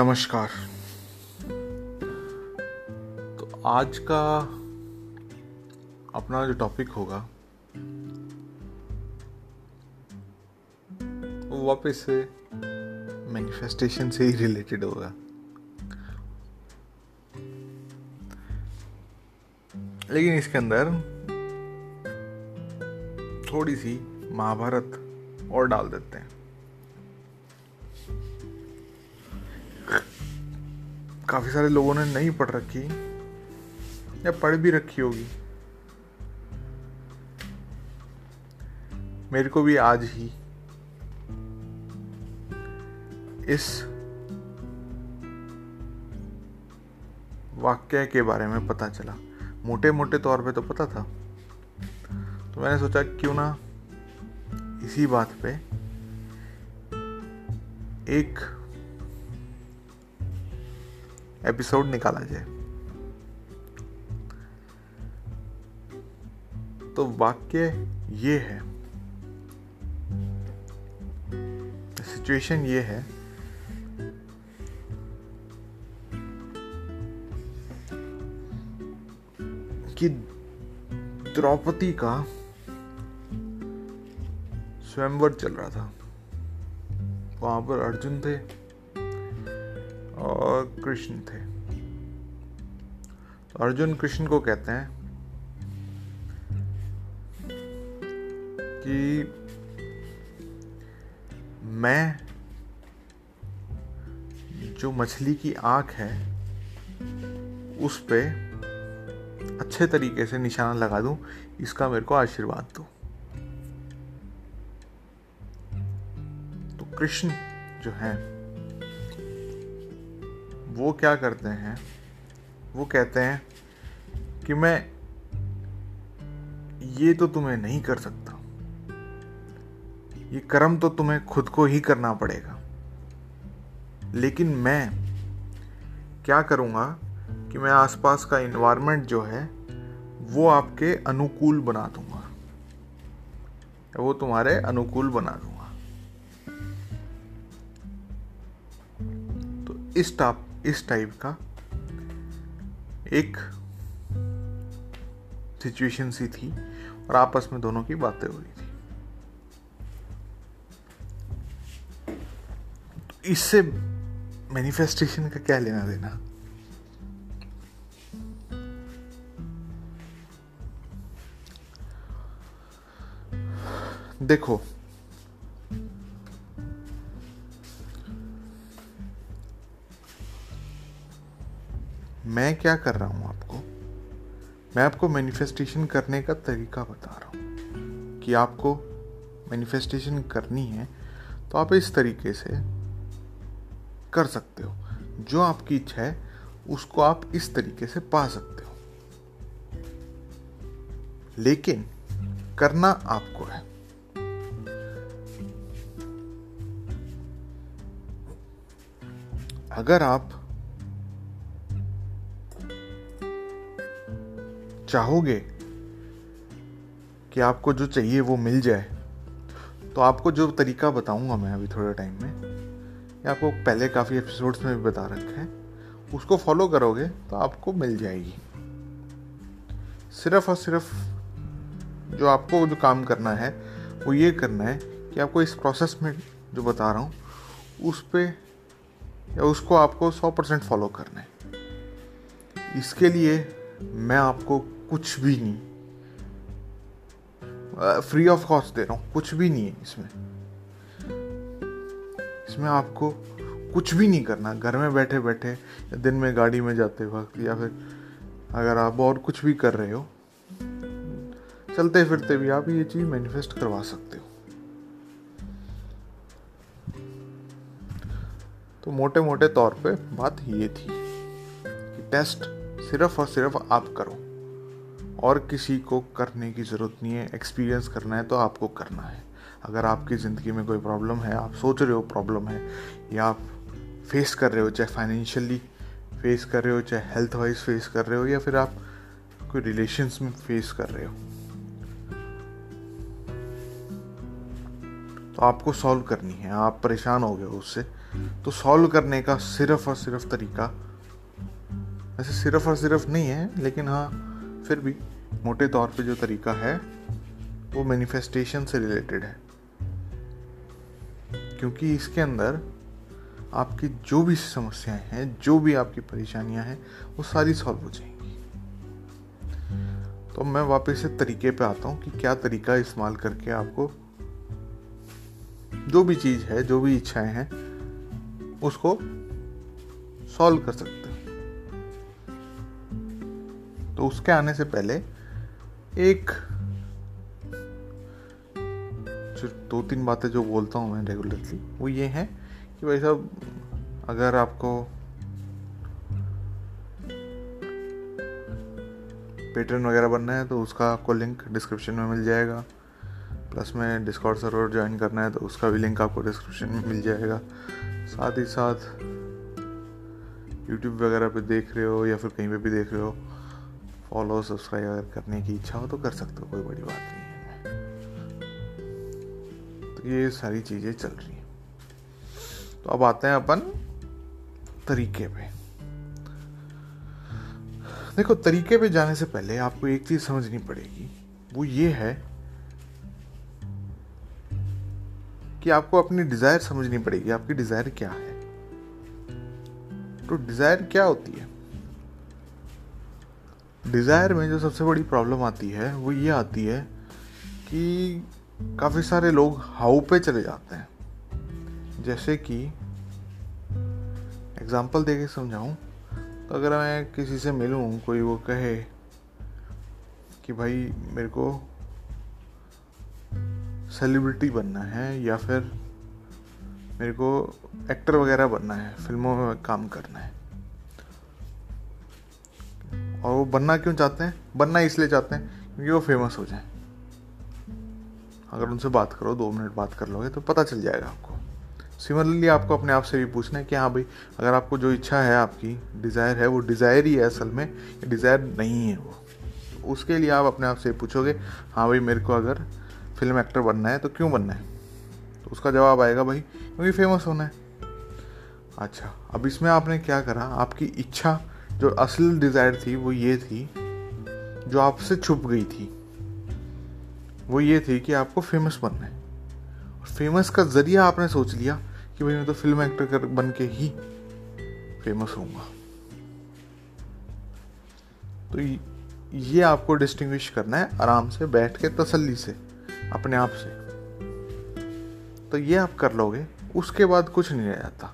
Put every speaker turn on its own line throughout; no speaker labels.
नमस्कार। तो आज का अपना जो टॉपिक होगा, वो वापस से मैनिफेस्टेशन से ही रिलेटेड होगा। लेकिन इसके अंदर थोड़ी सी महाभारत और डाल देते हैं। काफ़ी सारे लोगों ने नहीं पढ़ रखी, या पढ़ भी रखी होगी। मेरे को भी आज ही इस वाक्य के बारे में पता चला। मोटे मोटे तौर पे तो पता था। तो मैंने सोचा, क्यों ना इसी बात पे एक एपिसोड निकाला जाए। तो वाक्य ये है। सिचुएशन ये है। कि द्रौपदी का स्वयंवर चल रहा था। वहाँ पर अर्जुन थे। कृष्ण थे। अर्जुन कृष्ण को कहते हैं कि मैं जो मछली की आँख है, उस पे अच्छे तरीके से निशाना लगा दूँ, इसका मेरे को आशीर्वाद दो। तो कृष्ण जो है वो क्या करते हैं? वो कहते हैं कि मैं ये तो तुम्हें नहीं कर सकता। ये कर्म तो तुम्हें खुद को ही करना पड़ेगा। लेकिन मैं क्या करूँगा कि मैं आसपास का इन्वायरमेंट जो है, वो आपके अनुकूल बना दूँगा। वो तुम्हारे अनुकूल बना दूँगा। तो इस टाप इस टाइप का एक सिचुएशन सी थी और आपस में दोनों की बातें हो रही थी। तो इससे मैनिफेस्टेशन का क्या लेना देना? देखो मैं क्या कर रहा हूँ आपको? मैं आपको मैनिफेस्टेशन करने का तरीका बता रहा हूँ कि आपको मैनिफेस्टेशन करनी है तो आप इस तरीके से कर सकते हो। जो आपकी इच्छा है, उसको आप इस तरीके से पा सकते हो। लेकिन करना आपको है। अगर आप चाहोगे कि आपको जो चाहिए वो मिल जाए तो आपको जो तरीका बताऊँगा मैं अभी थोड़े टाइम में, या आपको पहले काफ़ी एपिसोड्स में भी बता रखे हैं, उसको फॉलो करोगे तो आपको मिल जाएगी। सिर्फ़ और सिर्फ़ जो आपको जो काम करना है, वो ये करना है कि आपको इस प्रोसेस में जो बता रहा हूँ, उस पर या उसको आपको सौ परसेंट फॉलो करना है। इसके लिए मैं आपको कुछ भी नहीं। फ्री ऑफ़ कॉस्ट दे रहा हूँ, कुछ भी नहीं है इसमें। इसमें आपको कुछ भी नहीं करना, घर में बैठे बैठे दिन में गाड़ी में जाते वक्त, या फिर अगर आप और कुछ भी कर रहे हो चलते फिरते भी आप ये चीज़ मैनिफेस्ट करवा सकते हो। तो मोटे मोटे तौर पे बात ये थी कि टेस्ट सिर्फ़ और सिर्फ़ आप करो। और किसी को करने की ज़रूरत नहीं है एक्सपीरियंस करना है तो आपको करना है। अगर आपकी ज़िंदगी में कोई प्रॉब्लम है, आप सोच रहे हो प्रॉब्लम है, या आप फेस कर रहे हो, चाहे फाइनेंशियली फेस कर रहे हो, चाहे हेल्थ वाइज फेस कर रहे हो, या फिर आप कोई रिलेशंस में फेस कर रहे हो तो आपको सॉल्व करनी है। आप परेशान हो गए हो उससे। तो सॉल्व करने का सिर्फ़ और सिर्फ़ तरीका, वैसे सिर्फ़ और सिर्फ़ नहीं है, लेकिन हाँ फिर भी मोटे तौर पे जो तरीका है, वो मैनिफेस्टेशन से रिलेटेड है। क्योंकि इसके अंदर आपकी जो भी समस्याएँ हैं, जो भी आपकी परेशानियाँ हैं, वो सारी सॉल्व हो जाएँगी। तो मैं वापस से तरीके पे आता हूँ कि क्या तरीका इस्तेमाल करके आपको जो भी चीज़ है, जो भी इच्छाएँ हैं, उसको सॉल्व कर सकते हैं। तो उसके आने से पहले एक जो दो तीन बातें जो बोलता हूँ मैं रेगुलरली वो ये है कि भाई साहब, अगर आपको पेटर्न वगैरह बनना है तो उसका आपको लिंक डिस्क्रिप्शन में मिल जाएगा। प्लस में डिस्कॉर्ड सर्वर ज्वाइन करना है तो उसका भी लिंक आपको डिस्क्रिप्शन में मिल जाएगा। साथ ही साथ यूट्यूब वगैरह पे देख रहे हो या फिर कहीं पे भी देख रहे हो फॉलो, सब्सक्राइब अगर करने की इच्छा हो तो कर सकते हो, कोई बड़ी बात नहीं है। तो ये सारी चीज़ें चल रही हैं। तो अब आते हैं अपन तरीके पे। देखो, तरीके पे जाने से पहले आपको एक चीज़ समझनी पड़ेगी। वो ये है कि आपको अपनी डिज़ायर समझनी पड़ेगी, आपकी डिज़ायर क्या है। तो डिज़ायर क्या होती है? डिज़ायर में जो सबसे बड़ी प्रॉब्लम आती है, वो ये आती है कि काफ़ी सारे लोग हाउ पे चले जाते हैं। जैसे कि एग्ज़ाम्पल दे के समझाऊँ तो अगर मैं किसी से मिलूँ, कोई वो कहे कि भाई, मेरे को सेलिब्रिटी बनना है या फिर मेरे को एक्टर वगैरह बनना है, फ़िल्मों में काम करना है। और वो बनना क्यों चाहते हैं? बनना इसलिए चाहते हैं क्योंकि वो फ़ेमस हो जाए। अगर उनसे बात करो, दो मिनट बात कर लोगे तो पता चल जाएगा आपको। सिमिलरली आपको अपने आप से भी पूछना है कि हाँ भाई, अगर आपको जो इच्छा है, आपकी डिज़ायर है, वो डिज़ायर ही है असल में डिज़ायर नहीं है वो। तो उसके लिए आप अपने आप से पूछोगे हाँ भाई, मेरे को अगर फ़िल्म एक्टर बनना है तो क्यों बनना है? तो उसका जवाब आएगा भाई, क्योंकि फ़ेमस होना है। अच्छा अब इसमें आपने क्या करा? आपकी इच्छा जो असल डिज़ायर थी, वो ये थी, जो आपसे छुप गई थी, वो ये थी कि आपको फ़ेमस बनना है। और फ़ेमस का ज़रिया आपने सोच लिया कि भाई मैं तो फ़िल्म एक्टर कर बन के ही फ़ेमस होऊँगा। तो ये आपको डिस्टिंग्विश करना है आराम से, बैठ के, तसल्ली से, अपने आप से। तो ये आप कर लोगे, उसके बाद कुछ नहीं रह जाता।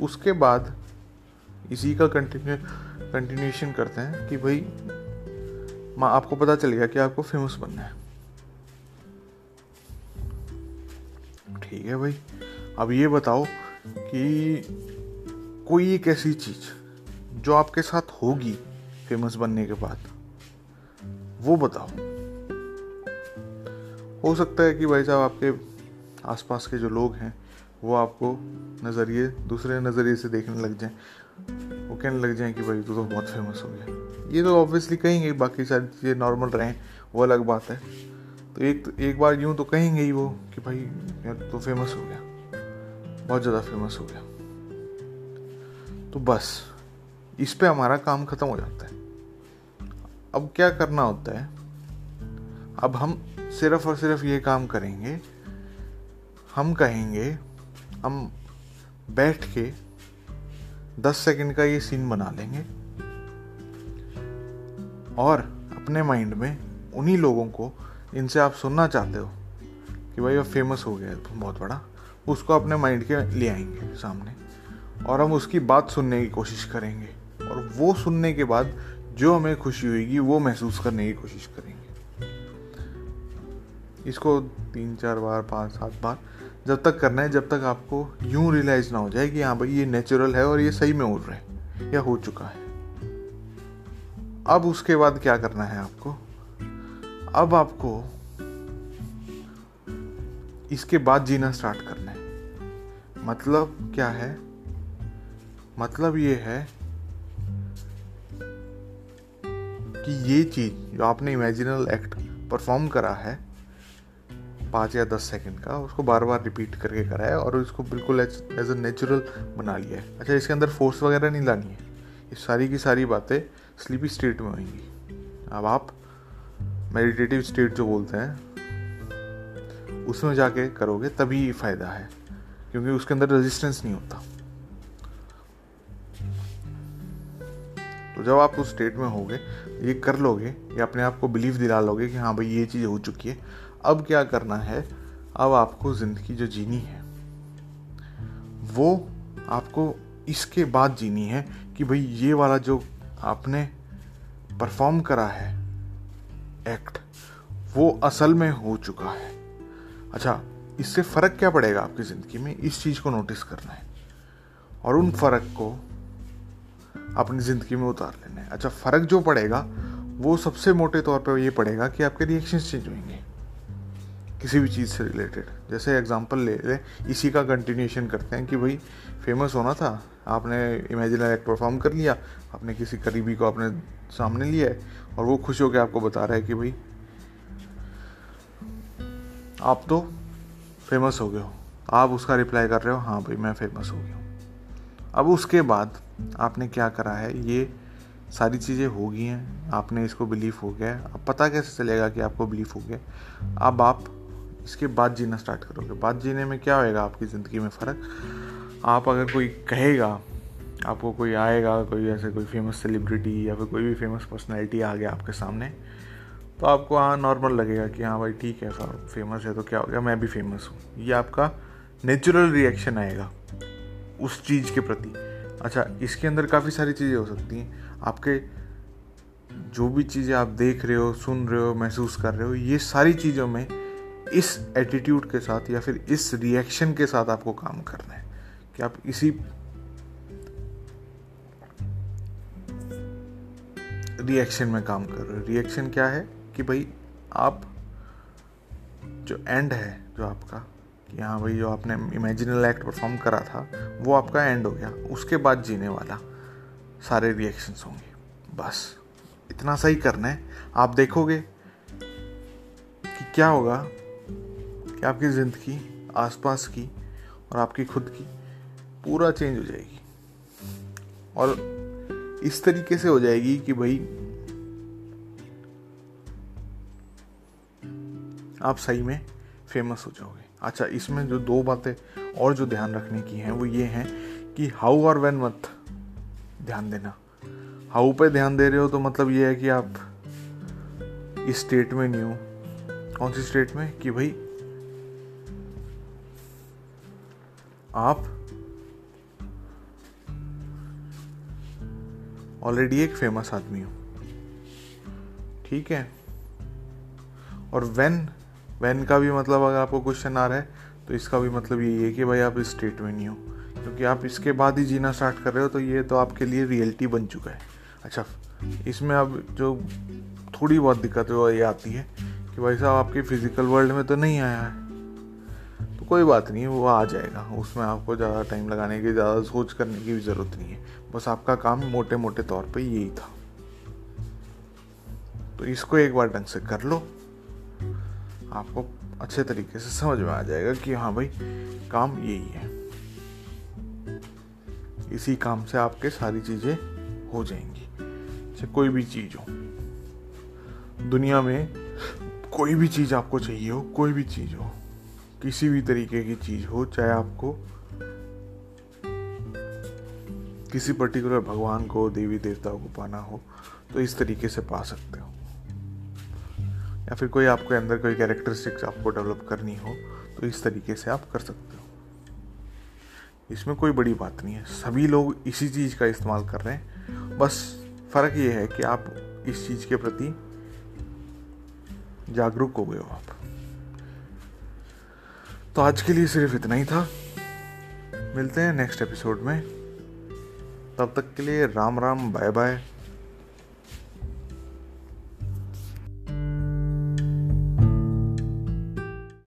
उसके बाद इसी का कंटिन्यू कंटिन्यूशन करते हैं कि भाई, माँ, आपको पता चलेगा कि आपको फ़ेमस बनना है। ठीक है भाई, अब ये बताओ कि कोई एक ऐसी चीज़ जो आपके साथ होगी फ़ेमस बनने के बाद, वो बताओ। हो सकता है कि भाई साहब, आपके आसपास के जो लोग हैं, वो आपको नज़रिए, दूसरे नज़रिए से देखने लग जाएँ। कहने लग जाएँ कि भाई तू तो बहुत फ़ेमस हो गया। ये तो ऑब्वियसली कहेंगे, बाकी सारी चीज़ें नॉर्मल रहें, वो अलग बात है। तो एक तो एक बार यूँ तो कहेंगे ही वो कि भाई यार तो फ़ेमस हो गया। बहुत ज़्यादा फ़ेमस हो गया। तो बस, इस पे हमारा काम ख़त्म हो जाता है। अब क्या करना होता है? अब हम सिर्फ़ और सिर्फ़ ये काम करेंगे, हम कहेंगे, हम बैठ के दस सेकंड का ये सीन बना लेंगे और अपने माइंड में उन्हीं लोगों को इनसे आप सुनना चाहते हो कि भाई वो फ़ेमस हो गया बहुत बड़ा, उसको अपने माइंड के ले आएँगे सामने। और हम उसकी बात सुनने की कोशिश करेंगे। और वो सुनने के बाद जो हमें खुशी होगी, वो महसूस करने की कोशिश करेंगे। इसको तीन, चार बार, पाँच, सात बार जब तक करना है, जब तक आपको यूँ रियलाइज़ ना हो जाए कि हाँ भाई, ये नेचुरल है और ये सही में उड़ रहा है, या हो चुका है। अब उसके बाद क्या करना है आपको? अब आपको इसके बाद जीना स्टार्ट करना है। मतलब क्या है? मतलब ये है कि ये चीज़ जो आपने इमेजिनल एक्ट परफॉर्म करा है पाँच या दस सेकंड का, उसको बार बार रिपीट करके करा है और उसको बिल्कुल एज अ नेचुरल बना लिया है। अच्छा इसके अंदर फोर्स वगैरह नहीं लानी है। ये सारी की सारी बातें स्लीपी स्टेट में होंगी। अब आप मेडिटेटिव स्टेट जो बोलते हैं, उसमें जाके करोगे तभी फ़ायदा है, क्योंकि उसके अंदर रेजिस्टेंस नहीं होता। तो जब आप उस स्टेट में होगे, ये कर लोगे, या अपने आप को बिलीव दिला लोगे कि हाँ भाई, ये चीज़ हो चुकी है अब क्या करना है? अब आपको ज़िंदगी जो जीनी है, वो आपको इसके बाद जीनी है कि भाई ये वाला जो आपने परफॉर्म करा है एक्ट वो असल में हो चुका है। अच्छा इससे फ़र्क क्या पड़ेगा आपकी ज़िंदगी में? इस चीज़ को नोटिस करना है और उन फ़र्क को अपनी ज़िंदगी में उतार लेना है। अच्छा फ़र्क जो पड़ेगा, वो सबसे मोटे तौर पर ये पड़ेगा कि आपके रिएक्शन चेंज होंगे। किसी भी चीज़ से रिलेटेड जैसे एग्जांपल ले लें, इसी का कंटिन्यूशन करते हैं कि भाई फ़ेमस होना था, आपने इमेजिनरी एक्ट परफॉर्म कर लिया, आपने किसी करीबी को अपने सामने लिया है, और वो खुश होकर आपको बता रहा है कि भाई, आप तो फ़ेमस हो गए हो। आप उसका रिप्लाई कर रहे हो हाँ भाई, मैं फ़ेमस हो गया हूँ। अब उसके बाद आपने क्या करा है? ये सारी चीज़ें हो गई हैं, आपने इसको बिलीव हो गया अब पता कैसे चलेगा कि आपको बिलीव हो गया अब आप इसके बाद जीना स्टार्ट करोगे। बाद जीने में क्या होएगा? आपकी ज़िंदगी में फ़र्क। आप अगर कोई कहेगा, आपको कोई आएगा, कोई ऐसे कोई फ़ेमस सेलिब्रिटी या फिर कोई भी फ़ेमस पर्सनैलिटी आ गया आपके सामने तो आपको हाँ नॉर्मल लगेगा कि हाँ भाई ठीक है सर फ़ेमस है तो क्या हो गया? मैं भी फ़ेमस हूँ। ये आपका नेचुरल रिएक्शन आएगा उस चीज़ के प्रति। अच्छा इसके अंदर काफ़ी सारी चीज़ें हो सकती हैं। आपके जो भी चीज़ें आप देख रहे हो, सुन रहे हो, महसूस कर रहे हो, ये सारी चीज़ों में इस एटीट्यूड के साथ या फिर इस रिएक्शन के साथ आपको काम करना है कि आप इसी रिएक्शन में काम कर रहे हो। रिएक्शन क्या है? कि भाई आप जो एंड है, जो आपका, कि हाँ भाई जो आपने इमेजिनल एक्ट परफॉर्म करा था, वो आपका एंड हो गया। उसके बाद जीने वाला सारे रिएक्शंस होंगे। बस। इतना सही करना है। आप देखोगे कि क्या होगा? कि आपकी ज़िंदगी, आसपास की और आपकी खुद की पूरा चेंज हो जाएगी। और इस तरीके से हो जाएगी कि भाई आप सही में फ़ेमस हो जाओगे। अच्छा इसमें जो दो बातें और जो ध्यान रखने की हैं, वो ये हैं कि हाउ और वेन मत ध्यान देना। हाउ पे ध्यान दे रहे हो तो मतलब ये है कि आप इस स्टेट में नहीं हो। कौन सी स्टेट में? कि भाई आप ऑलरेडी एक फ़ेमस आदमी हो। ठीक है? और वेन वैन का भी मतलब अगर आपको क्वेश्चन आ रहा है तो इसका भी मतलब यही है कि भाई आप इस स्टेट में नहीं हो। क्योंकि आप इसके बाद ही जीना स्टार्ट कर रहे हो तो ये तो आपके लिए रियलिटी बन चुका है। अच्छा इसमें अब जो थोड़ी बहुत दिक्कत ये आती है कि भाई साहब, आपके फ़िज़िकल वर्ल्ड में तो नहीं आया है। कोई बात नहीं, वो आ जाएगा। उसमें आपको ज़्यादा टाइम लगाने की, ज़्यादा सोच करने की भी ज़रूरत नहीं है। बस आपका काम मोटे मोटे तौर पे यही था। तो इसको एक बार ढंग से कर लो। आपको अच्छे तरीके से समझ में आ जाएगा कि हाँ भाई, काम यही है। इसी काम से आपके सारी चीज़ें हो जाएँगी। चाहे कोई भी चीज़ हो। दुनिया में कोई भी चीज़ आपको चाहिए हो, कोई भी चीज़ हो। किसी भी तरीके की चीज़ हो, चाहे आपको किसी पर्टिकुलर भगवान को, देवी देवताओं को पाना हो तो इस तरीके से पा सकते हो। या फिर कोई आपके अंदर कोई कैरेक्टरिस्टिक्स आपको डेवलप करनी हो तो इस तरीके से आप कर सकते हो। इसमें कोई बड़ी बात नहीं है। सभी लोग इसी चीज़ का इस्तेमाल कर रहे हैं। बस फ़र्क ये है कि आप इस चीज़ के प्रति जागरूक हो गए हो आप। तो आज के लिए सिर्फ़ इतना ही था। मिलते हैं नेक्स्ट एपिसोड में। तब तक के लिए राम राम बाय बाय